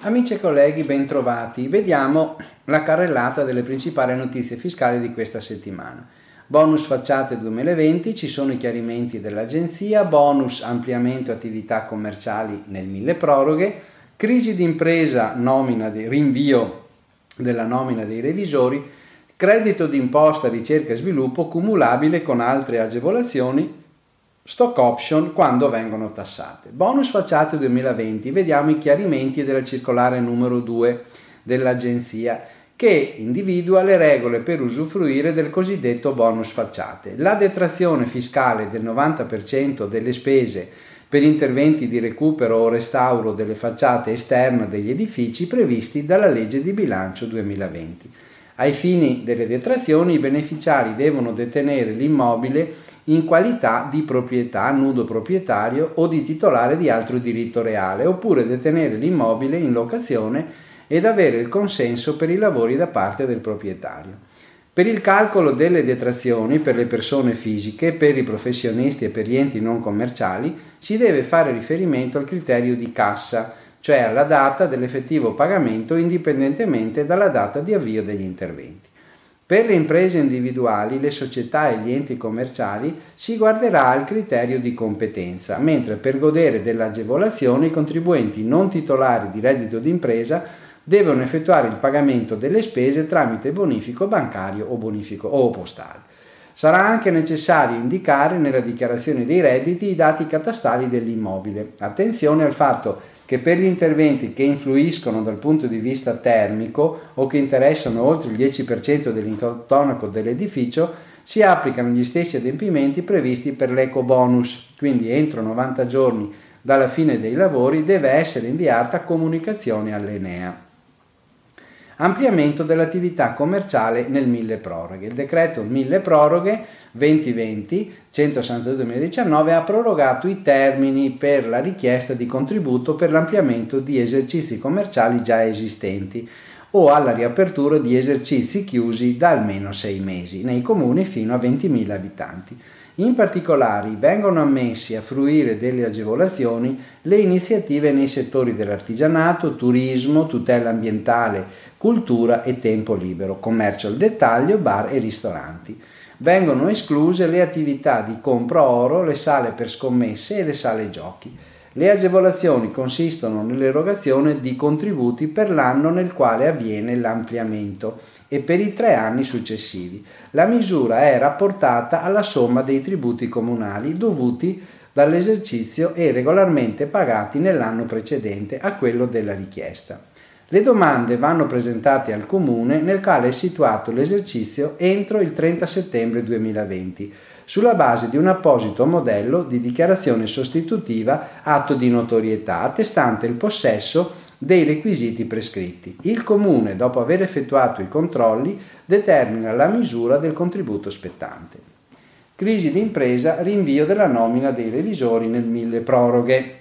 Amici e colleghi, bentrovati. Vediamo la carrellata delle principali notizie fiscali di questa settimana. Bonus facciate 2020, ci sono i chiarimenti dell'agenzia, bonus ampliamento attività commerciali nel mille proroghe, crisi d'impresa, nomina di rinvio della nomina dei revisori, credito d'imposta ricerca e sviluppo cumulabile con altre agevolazioni stock option quando vengono tassate. Bonus facciate 2020, vediamo i chiarimenti della circolare numero 2 dell'agenzia che individua le regole per usufruire del cosiddetto bonus facciate. La detrazione fiscale del 90% delle spese per interventi di recupero o restauro delle facciate esterne degli edifici previsti dalla legge di bilancio 2020. Ai fini delle detrazioni i beneficiari devono detenere l'immobile in qualità di proprietà, nudo proprietario o di titolare di altro diritto reale, oppure detenere l'immobile in locazione ed avere il consenso per i lavori da parte del proprietario. Per il calcolo delle detrazioni per le persone fisiche, per i professionisti e per gli enti non commerciali si deve fare riferimento al criterio di cassa, cioè alla data dell'effettivo pagamento indipendentemente dalla data di avvio degli interventi. Per le imprese individuali, le società e gli enti commerciali si guarderà al criterio di competenza, mentre per godere dell'agevolazione i contribuenti non titolari di reddito d'impresa devono effettuare il pagamento delle spese tramite bonifico bancario o bonifico o postale. Sarà anche necessario indicare nella dichiarazione dei redditi i dati catastali dell'immobile. Attenzione al fatto che per gli interventi che influiscono dal punto di vista termico o che interessano oltre il 10% dell'intonaco dell'edificio si applicano gli stessi adempimenti previsti per l'eco bonus, quindi entro 90 giorni dalla fine dei lavori deve essere inviata comunicazione all'Enea. Ampliamento dell'attività commerciale nel mille proroghe. Il decreto mille proroghe 2020 162 2019 ha prorogato i termini per la richiesta di contributo per l'ampliamento di esercizi commerciali già esistenti o alla riapertura di esercizi chiusi da almeno sei mesi nei comuni fino a 20.000 abitanti. In particolare vengono ammessi a fruire delle agevolazioni le iniziative nei settori dell'artigianato, turismo, tutela ambientale, cultura e tempo libero, commercio al dettaglio, bar e ristoranti. Vengono escluse le attività di compra oro, le sale per scommesse e le sale giochi. Le agevolazioni consistono nell'erogazione di contributi per l'anno nel quale avviene l'ampliamento e per i tre anni successivi. La misura è rapportata alla somma dei tributi comunali dovuti dall'esercizio e regolarmente pagati nell'anno precedente a quello della richiesta. Le domande vanno presentate al Comune nel quale è situato l'esercizio entro il 30 settembre 2020, sulla base di un apposito modello di dichiarazione sostitutiva atto di notorietà attestante il possesso dei requisiti prescritti. Il Comune, dopo aver effettuato i controlli, determina la misura del contributo spettante. Crisi d'impresa, rinvio della nomina dei revisori nel mille proroghe.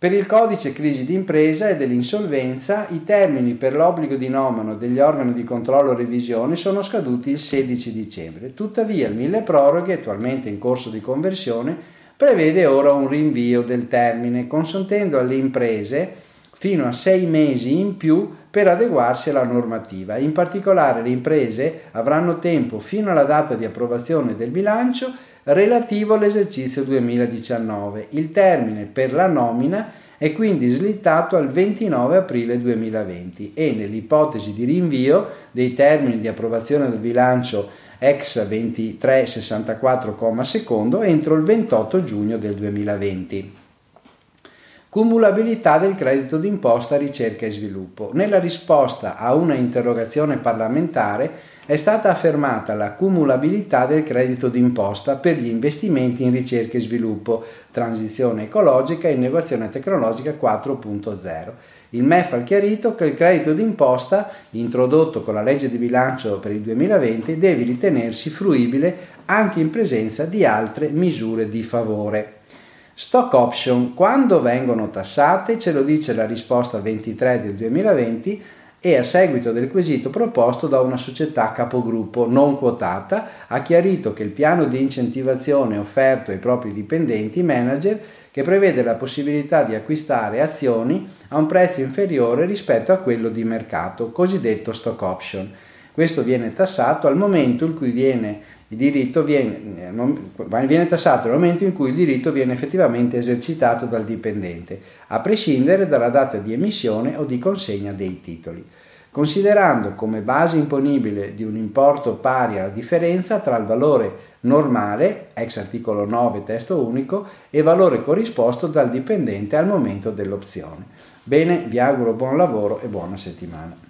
Per il codice crisi d'impresa e dell'insolvenza i termini per l'obbligo di nomina degli organi di controllo e revisione sono scaduti il 16 dicembre. Tuttavia il mille proroghe, attualmente in corso di conversione, prevede ora un rinvio del termine, consentendo alle imprese fino a sei mesi in più per adeguarsi alla normativa. In particolare le imprese avranno tempo fino alla data di approvazione del bilancio relativo all'esercizio 2019. Il termine per la nomina è quindi slittato al 29 aprile 2020 e nell'ipotesi di rinvio dei termini di approvazione del bilancio ex 2364, secondo entro il 28 giugno del 2020. Cumulabilità del credito d'imposta ricerca e sviluppo. Nella risposta a una interrogazione parlamentare è stata affermata la cumulabilità del credito d'imposta per gli investimenti in ricerca e sviluppo, transizione ecologica e innovazione tecnologica 4.0. Il MEF ha chiarito che il credito d'imposta, introdotto con la legge di bilancio per il 2020, deve ritenersi fruibile anche in presenza di altre misure di favore. Stock option, quando vengono tassate, ce lo dice la risposta 23 del 2020, e a seguito del quesito proposto da una società capogruppo non quotata ha chiarito che il piano di incentivazione offerto ai propri dipendenti manager che prevede la possibilità di acquistare azioni a un prezzo inferiore rispetto a quello di mercato, cosiddetto stock option. Questo viene tassato al momento in cui viene il diritto viene, viene, tassato nel momento in cui il diritto viene effettivamente esercitato dal dipendente, a prescindere dalla data di emissione o di consegna dei titoli, considerando come base imponibile di un importo pari alla differenza tra il valore normale, ex articolo 9 testo unico, e valore corrisposto dal dipendente al momento dell'opzione. Bene, vi auguro buon lavoro e buona settimana.